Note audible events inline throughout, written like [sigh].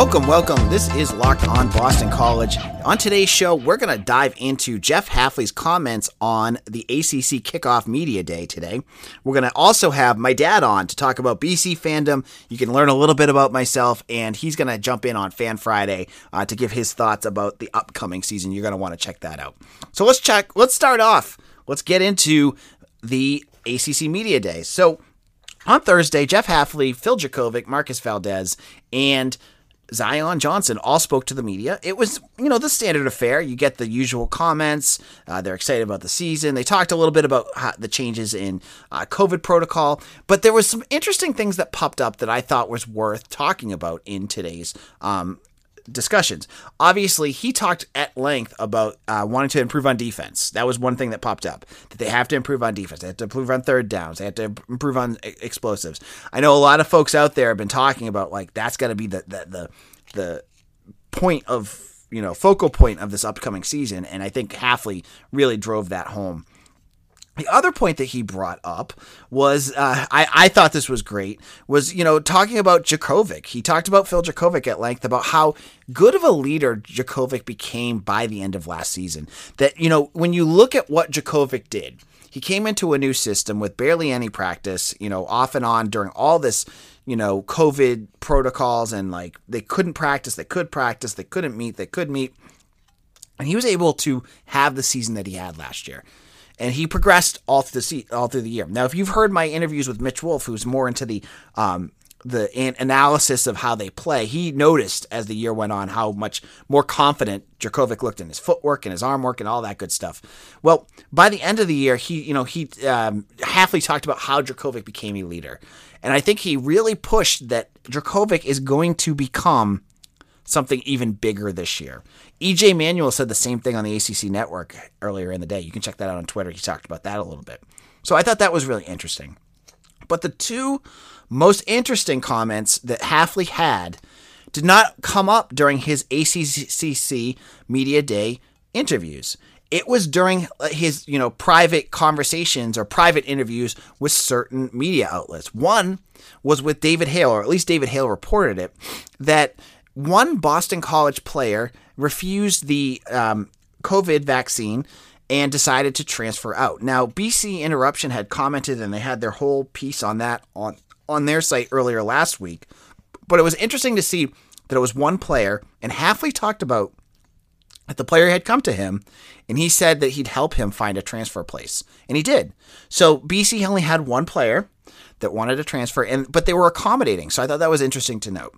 Welcome, welcome. This is Locked On Boston College. On today's show, we're going to dive into Jeff Hafley's comments on the ACC Kickoff Media Day today. We're going to also have my dad on to talk about BC fandom. You can learn a little bit about myself, and he's going to jump in on Fan Friday uh, to give his thoughts about the upcoming season. You're going to want to check that out. So let's check. Let's start off. Let's get into the ACC Media Day. So on Thursday, Jeff Hafley, Phil Jurkovec, Marcus Valdez, and Zion Johnson all spoke to the media. It was, you know, the standard affair. You get the usual comments. Uh, they're excited about the season. They talked a little bit about how, the changes in uh, COVID protocol, but there was some interesting things that popped up that I thought was worth talking about in today's um, discussions. Obviously, he talked at length about uh, wanting to improve on defense. That was one thing that popped up. That they have to improve on defense. They have to improve on third downs. They have to improve on explosives. I know a lot of folks out there have been talking about like that's got to be the, the the the point of you know focal point of this upcoming season, and I think Hafley really drove that home. The other point that he brought up was uh, I, I thought this was great was you know talking about Jurkovec. He talked about Phil Jurkovec at length about how good of a leader Jurkovec became by the end of last season. That you know when you look at what Jurkovec did, he came into a new system with barely any practice. You know off and on during all this you know COVID protocols and like they couldn't practice, they could practice, they couldn't meet, they could meet, and he was able to have the season that he had last year and he progressed all through the se- all through the year. Now, if you've heard my interviews with Mitch Wolf, who's more into the um, the an- analysis of how they play, he noticed as the year went on how much more confident Jurkovec looked in his footwork and his arm work and all that good stuff. Well, by the end of the year, he you know he um, talked about how Jurkovec became a leader, and I think he really pushed that Jurkovec is going to become something even bigger this year. EJ Manuel said the same thing on the ACC network earlier in the day. You can check that out on Twitter. He talked about that a little bit. So I thought that was really interesting. But the two most interesting comments that Hafley had did not come up during his ACC Media Day interviews. It was during uh, his, you know, private conversations or private interviews with certain media outlets. One was with David Hale, or at least David Hale reported it, that one Boston College player refused the um, COVID vaccine and decided to transfer out. Now, BC Interruption had commented and they had their whole piece on that on on their site earlier last week. But it was interesting to see that it was one player, and Hafley talked about that the player had come to him and he said that he'd help him find a transfer place. And he did. So BC only had one player that wanted to transfer and but they were accommodating. So I thought that was interesting to note.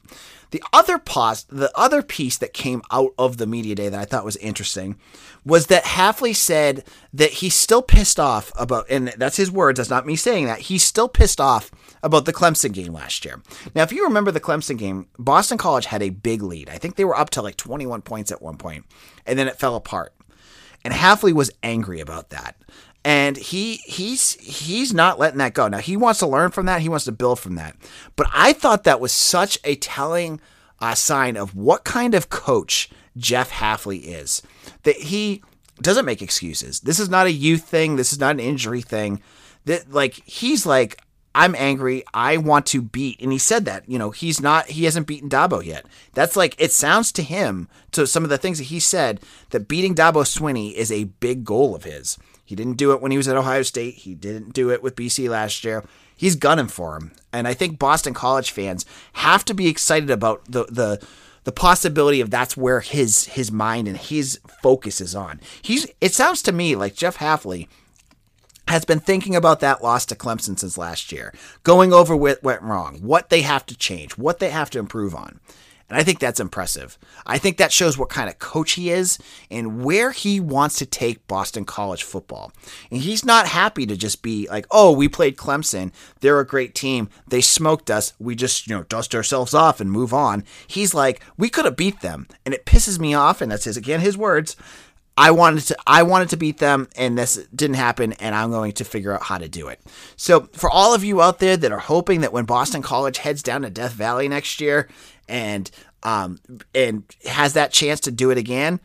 The other pos- the other piece that came out of the media day that I thought was interesting was that Hafley said that he's still pissed off about, and that's his words, that's not me saying that. He's still pissed off about the Clemson game last year. Now, if you remember the Clemson game, Boston College had a big lead. I think they were up to like 21 points at one point, and then it fell apart. And Hafley was angry about that and he he's he's not letting that go. Now he wants to learn from that. He wants to build from that. But I thought that was such a telling uh, sign of what kind of coach Jeff Hafley is. That he doesn't make excuses. This is not a youth thing. This is not an injury thing. That like he's like I'm angry. I want to beat. And he said that, you know, he's not, he hasn't beaten Dabo yet. That's like, it sounds to him, to some of the things that he said, that beating Dabo Swinney is a big goal of his. He didn't do it when he was at Ohio State. He didn't do it with BC last year. He's gunning for him. And I think Boston College fans have to be excited about the, the, the possibility of that's where his his mind and his focus is on. He's it sounds to me like Jeff Hafley has been thinking about that loss to Clemson since last year, going over what went wrong, what they have to change, what they have to improve on. And I think that's impressive. I think that shows what kind of coach he is and where he wants to take Boston College football. And he's not happy to just be like, oh, we played Clemson. They're a great team. They smoked us. We just, you know, dust ourselves off and move on. He's like, we could have beat them. And it pisses me off. And that's his, again, his words. I wanted to I wanted to beat them and this didn't happen and I'm going to figure out how to do it. So for all of you out there that are hoping that when Boston College heads down to Death Valley next year and um and has that chance to do it again,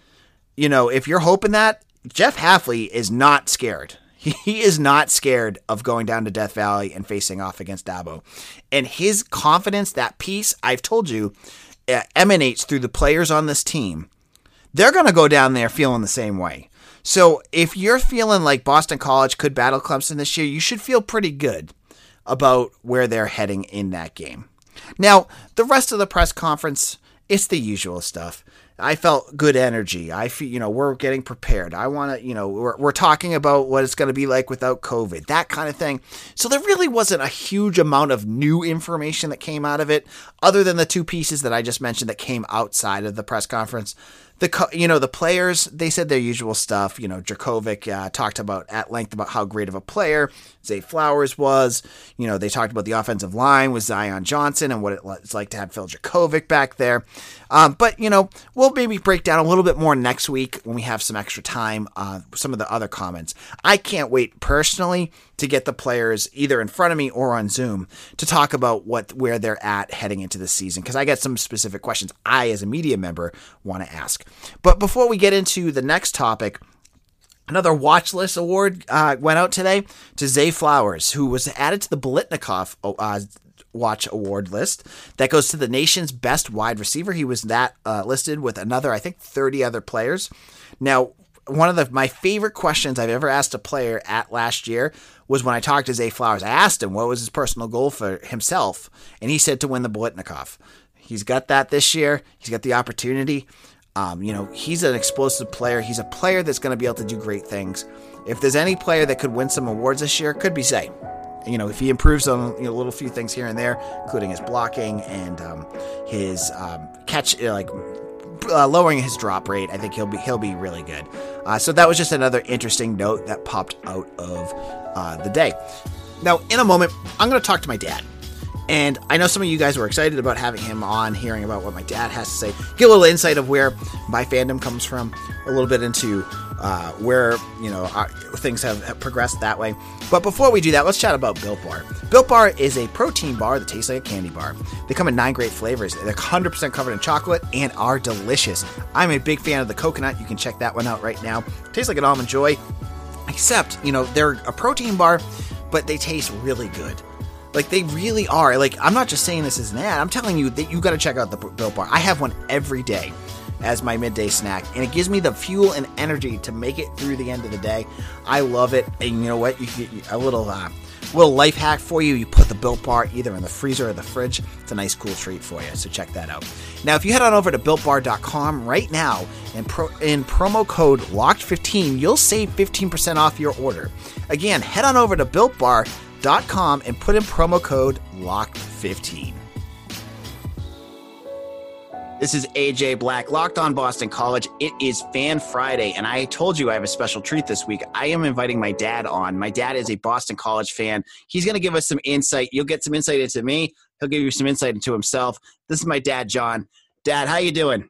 you know, if you're hoping that Jeff Hafley is not scared. [laughs] He is not scared of going down to Death Valley and facing off against Dabo. And his confidence, that piece, I've told you, emanates through the players on this team they're going to go down there feeling the same way. So if you're feeling like Boston College could battle Clemson this year, you should feel pretty good about where they're heading in that game. Now, the rest of the press conference, it's the usual stuff. I felt good energy. I feel, you know, we're getting prepared. I want to, you know, we're, we're talking about what it's going to be like without COVID, that kind of thing. So there really wasn't a huge amount of new information that came out of it, other than the two pieces that I just mentioned that came outside of the press conference the you know the players they said their usual stuff. You know, Jurkovec uh, talked about at length about how great of a player Zay Flowers was. You know, they talked about the offensive line with Zion Johnson and what it's like to have Phil Jurkovec back there. Um, but you know, we'll maybe break down a little bit more next week when we have some extra time. Uh, some of the other comments. I can't wait personally to get the players either in front of me or on Zoom to talk about what where they're at heading into the season because I got some specific questions I as a media member want to ask. But before we get into the next topic, Another watch list award uh, went out today to Zay Flowers, who was added to the Biletnikoff uh, watch award list that goes to the nation's best wide receiver. He was that uh, listed with another, I think, 30 other players. Now, one of the my favorite questions I've ever asked a player at last year was when I talked to Zay Flowers. I asked him what was his personal goal for himself, and he said to win the Biletnikoff. He's got that this year. He's got the opportunity. Um, you know, he's an explosive player. He's a player that's going to be able to do great things. If there's any player that could win some awards this year, it could be Zay. You know, if he improves on you know little few things here and there, including his blocking and um, his um, catch, like uh, lowering his drop rate, I think he'll be he'll be really good. Uh, so that was just another interesting note that popped out of uh, the day. Now, in a moment, I'm going to talk to my dad. And I know some of you guys were excited about having him on, hearing about what my dad has to say, get a little insight of where my fandom comes from, a little bit into uh, where you know our, things have, have, progressed that way. But before we do that, let's chat about Built Bar. Built Bar is a protein bar that tastes like a candy bar. They come in nine great flavors. They're 100% covered in chocolate and are delicious. I'm a big fan of the coconut. You can check that one out right now. Tastes like an almond joy, except you know they're a protein bar, but they taste really good. Like they really are. Like I'm not just saying this as an ad. I'm telling you that you got to check out the Built Bar. I have one every day as my midday snack, and it gives me the fuel and energy to make it through the end of the day. I love it, and you know what? You get a little uh, little life hack for you. You put the Built Bar either in the freezer or the fridge. It's a nice, cool treat for you. So check that out. Now, if you head on over to BuiltBar.com right now and pro- in promo code Locked15, you'll save 15% off your order. Again, head on over to BuiltBar.com and put in promo code Locked15. This is AJ Black, Locked On Boston College. It is Fan Friday, and I told you I have a special treat this week. I am inviting my dad on. My dad is a Boston College fan. He's going to give us some insight. You'll get some insight into me. He'll give you some insight into himself. This is my dad, John. Dad, how you doing?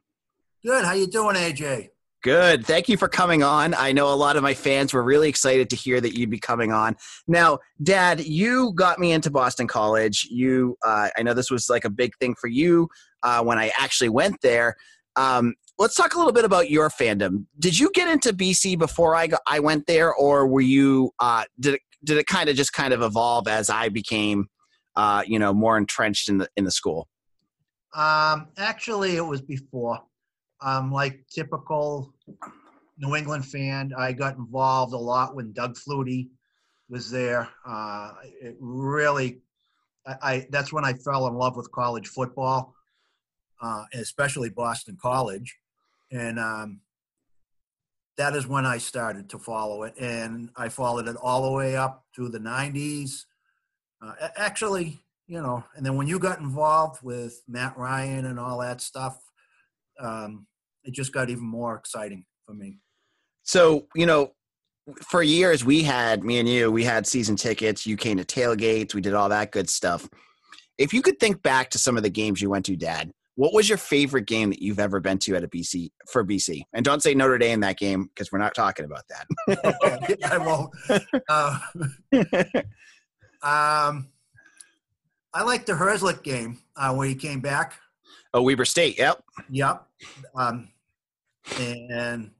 Good. How you doing, AJ? Good. Thank you for coming on. I know a lot of my fans were really excited to hear that you'd be coming on. Now, Dad, you got me into Boston College. You, uh, I know this was like a big thing for you uh, when I actually went there. Um, let's talk a little bit about your fandom. Did you get into BC before I got, I went there, or were you uh, did it did it kind of just kind of evolve as I became uh, you know more entrenched in the in the school? Um, actually, it was before. Um, like typical New England fan, I got involved a lot when Doug Flutie was there. Uh, it really, I, I, that's when I fell in love with college football uh, especially Boston College, and um, that is when I started to follow it, and I followed it all the way up through the '90s. Uh, actually, you know, and then when you got involved with Matt Ryan and all that stuff, um, it just got even more exciting for me. So, you know, for years we had me and you, we had season tickets. You came to tailgates. We did all that good stuff. If you could think back to some of the games you went to, Dad, what was your favorite game that you've ever been to at a BC for BC? And don't say Notre Dame in that game because we're not talking about that. [laughs] I won't. Uh, [laughs] um, I like the Herzlich game uh, where he came back. Oh, Weber State. Yep. Yep. Um, and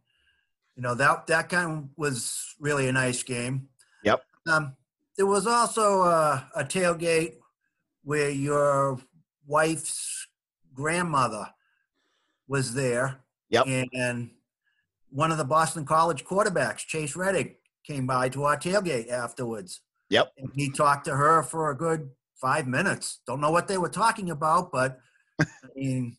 you know that that kind was really a nice game. Yep. Um, there was also a, a tailgate where your wife's grandmother was there. Yep. And one of the Boston College quarterbacks, Chase Rettig, came by to our tailgate afterwards. Yep. And he talked to her for a good five minutes. Don't know what they were talking about, but I mean,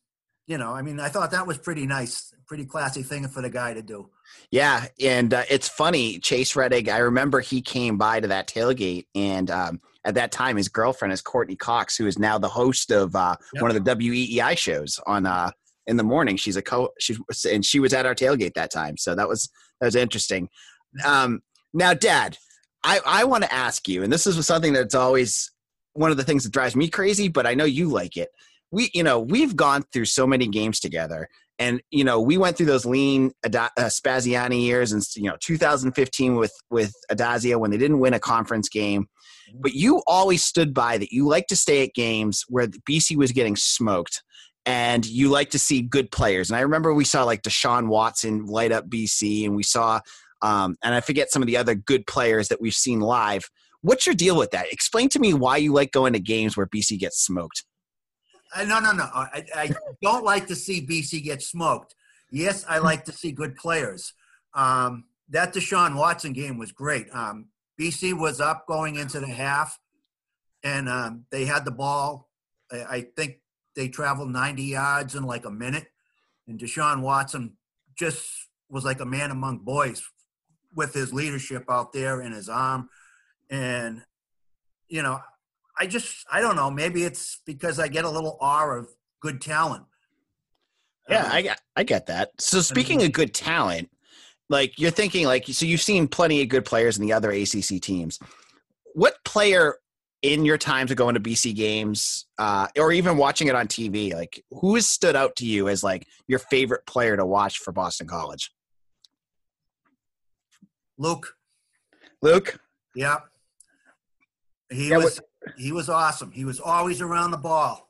you know, I mean, I thought that was pretty nice, pretty classy thing for the guy to do. Yeah, and uh, it's funny. Chase Rettig. I remember he came by to that tailgate, and um, at that time, his girlfriend is Courtney Cox, who is now the host of uh, Yep. one of the WEEI shows on uh, in the morning. She's a co. She and she was at our tailgate that time, so that was that was interesting. Um, now, Dad, I I want to ask you, and this is something that's always one of the things that drives me crazy, but I know you like it. We, you know, we've gone through so many games together, and you know, we went through those lean Ada- uh, Spaziani years, and you know, 2015 with with Addazio when they didn't win a conference game. But you always stood by that you like to stay at games where the BC was getting smoked, and you like to see good players. And I remember we saw like Deshaun Watson light up BC, and we saw, um, and I forget some of the other good players that we've seen live. What's your deal with that? Explain to me why you like going to games where BC gets smoked. I, no, no, no. I, I don't like to see BC get smoked. Yes, I like to see good players. Um, that Deshaun Watson game was great. Um, BC was up going into the half, and um, they had the ball. I, I think they traveled 90 yards in like a minute, and Deshaun Watson just was like a man among boys with his leadership out there and his arm. And, you know, I just I don't know. Maybe it's because I get a little awe of good talent. Yeah, Um, I get, I get that. So speaking of good talent, like you're thinking like so you've seen plenty of good players in the other ACC teams. What player in your time to going to BC games uh, or even watching it on TV, like who has stood out to you as like your favorite player to watch for Boston College? Luke, Luke? yeah, he Yeah, was he was awesome. He was always around the ball.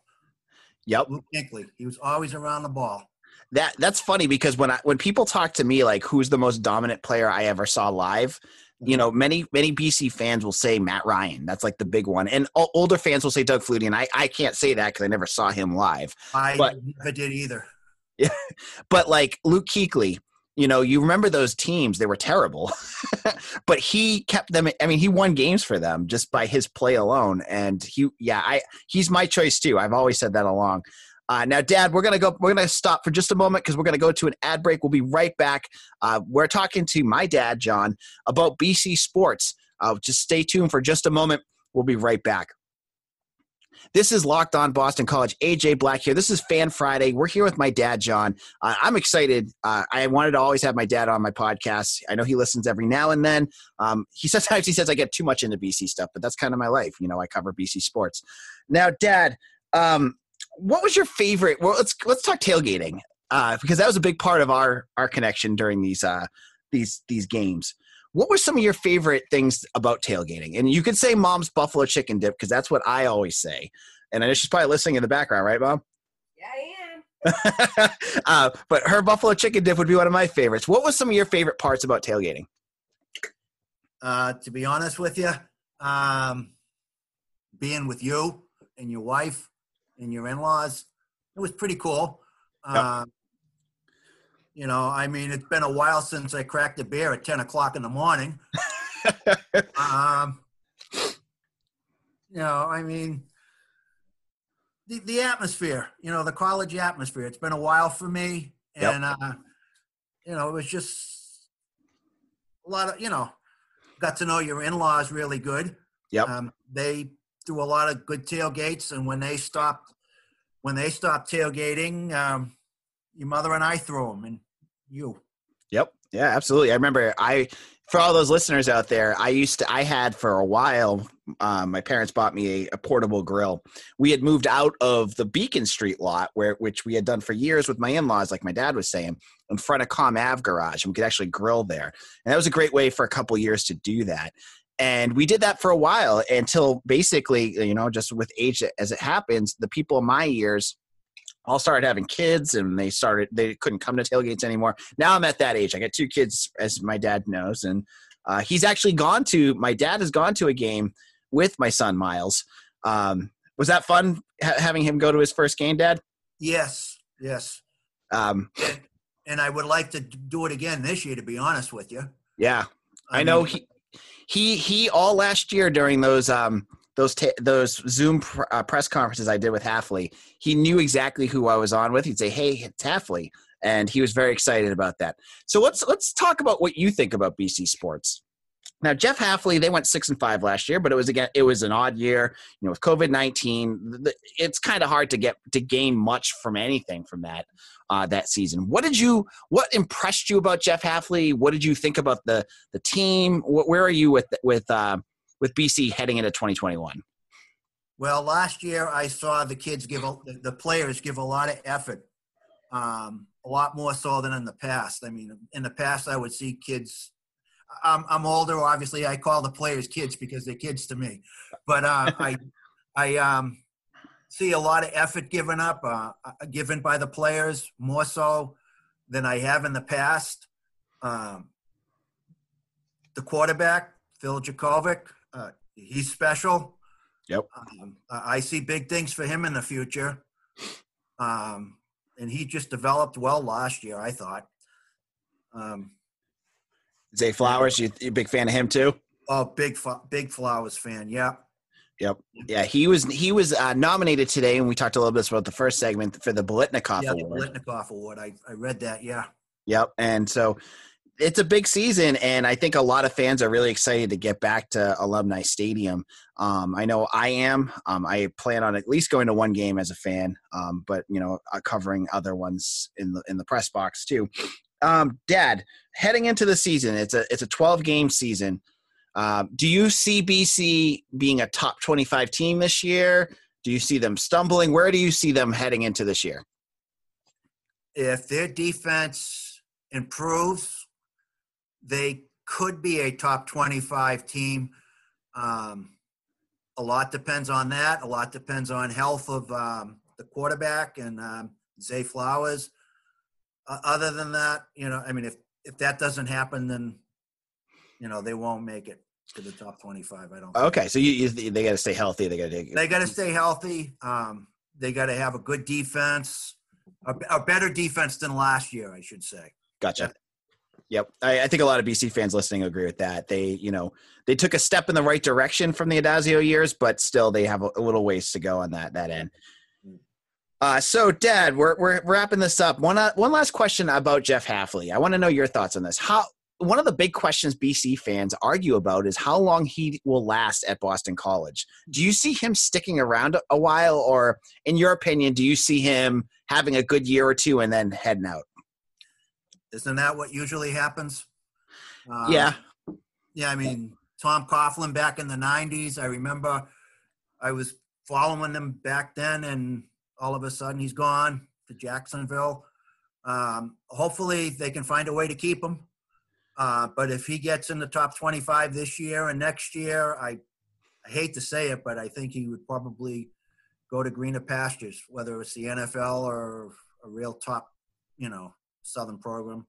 Yep. Luke Kuechly, he was always around the ball. That that's funny because when I when people talk to me like who's the most dominant player I ever saw live, you know, many many BC fans will say Matt Ryan. That's like the big one, and o- older fans will say Doug Flutie, and I I can't say that because I never saw him live. I But- never did either. Yeah, [laughs] But like Luke Kuechly, you know, you remember those teams; they were terrible, [laughs] but he kept them. I mean, he won games for them just by his play alone. And he, yeah, I he's my choice too. I've always said that along. Uh, now, Dad, we're gonna go. We're gonna stop for just a moment because we're gonna go to an ad break. We'll be right back. Uh, we're talking to my dad, John, about BC sports. Uh, just stay tuned for just a moment. We'll be right back. This is Locked On Boston College. AJ Black here. This is Fan Friday. We're here with my dad, John. Uh, I'm excited. Uh, I wanted to always have my dad on my podcast. I know he listens every now and then. Um, he [laughs] sometimes he says I get too much into BC stuff, but that's kind of my life. You know, I cover BC sports. Now, Dad, um, what was your favorite? Well, let's let's talk tailgating uh, because that was a big part of our our connection during these uh, these these games. What were some of your favorite things about tailgating? And you could say Mom's buffalo chicken dip because that's what I always say. And I know she's probably listening in the background, right, Mom? Yeah, I am. [laughs] uh, but her buffalo chicken dip would be one of my favorites. What was some of your favorite parts about tailgating? Uh, to be honest with you, um, being with you and your wife and your in-laws, it was pretty cool. Yep. Um, you know, I mean, it's been a while since I cracked a beer at 10 o'clock in the morning. [laughs] um, you know, I mean, the, the atmosphere, you know, the college atmosphere. It's been a while for me. Yep. And, uh, you know, it was just a lot of, you know, got to know your in laws really good. Yep. Um, they threw a lot of good tailgates. And when they stopped, when they stopped tailgating, um, your mother and I threw them and you. Yep. Yeah, absolutely. I remember I for all those listeners out there, I used to I had for a while. Um, my parents bought me a, a, portable grill. We had moved out of the Beacon Street lot, where which we had done for years with my in-laws, like my dad was saying, in front of Com Ave garage, and we could actually grill there. And that was a great way for a couple years to do that. And we did that for a while until basically, you know, just with age as it happens, the people in my years all started having kids and they started they couldn't come to tailgates anymore. Now i'm at that age. I got two kids as my dad knows and uh, he's actually gone to my dad has gone to a game with my son miles. Um, was that fun ha- having him go to his first game dad? Yes yes. Um, and, and, i would like to do it again this year to be honest with you. Yeah. I, I know he he he all last year during those um those those Zoom pr- uh, press conferences I did with Hafley, he knew exactly who I was on with. He'd say, "Hey, it's Hafley," and he was very excited about that. So let's let's talk about what you think about BC sports. Now, Jeff Hafley, they went six and five last year, but it was again it was an odd year. You know, with COVID nineteen, it's kind of hard to get to gain much from anything from that uh, that season. What did you? What impressed you about Jeff Hafley? What did you think about the the team? Where are you with with uh, with BC heading into 2021? Well, last year I saw the kids give a, the players give a lot of effort, um, a lot more so than in the past. I mean, in the past I would see kids. I'm, I'm older, obviously. I call the players kids because they're kids to me, but uh, [laughs] I I um, see a lot of effort given up, uh, uh, given by the players more so than I have in the past. Um, the quarterback, Phil Jurkovec, uh, he's special. Yep. Um, I see big things for him in the future. Um, and he just developed well last year, I thought. Um, Zay Flowers, you, you a big fan of him too? Oh, big, big Flowers fan. Yeah. Yep. Yeah, he was he was uh, nominated today, and we talked a little bit about the first segment for the Biletnikoff yeah, Award. The Biletnikoff Award. I, I read that. Yeah. Yep. And so it's a big season, and I think a lot of fans are really excited to get back to Alumni Stadium. Um, I know I am. Um, I plan on at least going to one game as a fan, um, but you know, uh, covering other ones in the in the press box too. Um, Dad, heading into the season, it's a it's a 12 game season. Uh, do you see BC being a top 25 team this year? Do you see them stumbling? Where do you see them heading into this year? If their defense improves they could be a top 25 team. Um, a lot depends on that. A lot depends on health of um, the quarterback and um, Zay Flowers. Uh, other than that, you know, I mean, if if that doesn't happen, then you know they won't make it to the top 25. I don't. Okay, so you, you they got to stay healthy. They got to. They got to stay healthy. Um, they got to have a good defense, a, a, better defense than last year, I should say. Gotcha. Yep, I, I, think a lot of BC fans listening agree with that. They, you know, they took a step in the right direction from the Addazio years, but still they have a, a little ways to go on that that end. Uh, so, Dad, we're we're wrapping this up. One uh, one last question about Jeff Hafley. I want to know your thoughts on this. How one of the big questions BC fans argue about is how long he will last at Boston College. Do you see him sticking around a while, or in your opinion, do you see him having a good year or two and then heading out? Isn't that what usually happens? Um, yeah. Yeah, I mean, Tom Coughlin back in the 90s, I remember I was following them back then, and all of a sudden he's gone to Jacksonville. Um, hopefully, they can find a way to keep him. Uh, but if he gets in the top 25 this year and next year, I, I hate to say it, but I think he would probably go to greener pastures, whether it's the NFL or a real top, you know, Southern program.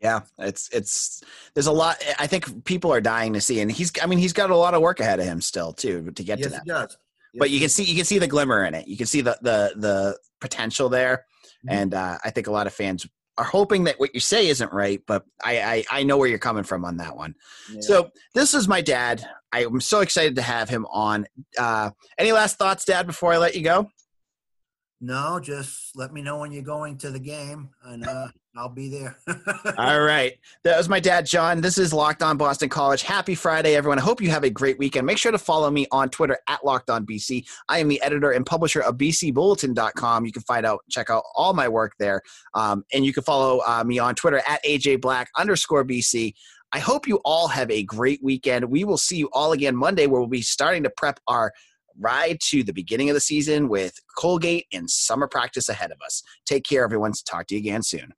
Yeah, it's it's there's a lot. I think people are dying to see, and he's. I mean, he's got a lot of work ahead of him still too to get yes, to that. He does. Yes, but you can see you can see the glimmer in it. You can see the the the potential there, mm-hmm. and uh, I think a lot of fans are hoping that what you say isn't right. But I I, I know where you're coming from on that one. Yeah. So this is my dad. I'm so excited to have him on. Uh, any last thoughts, Dad, before I let you go? No, just let me know when you're going to the game, and uh, I'll be there. [laughs] All right. That was my dad, John. This is Locked On Boston College. Happy Friday, everyone. I hope you have a great weekend. Make sure to follow me on Twitter at Locked On BC. I am the editor and publisher of BCBulletin.com. You can find out, check out all my work there. Um, and you can follow uh, me on Twitter at AJ Black underscore BC. I hope you all have a great weekend. We will see you all again Monday, where we'll be starting to prep our ride to the beginning of the season with Colgate and summer practice ahead of us. Take care, everyone. Talk to you again soon.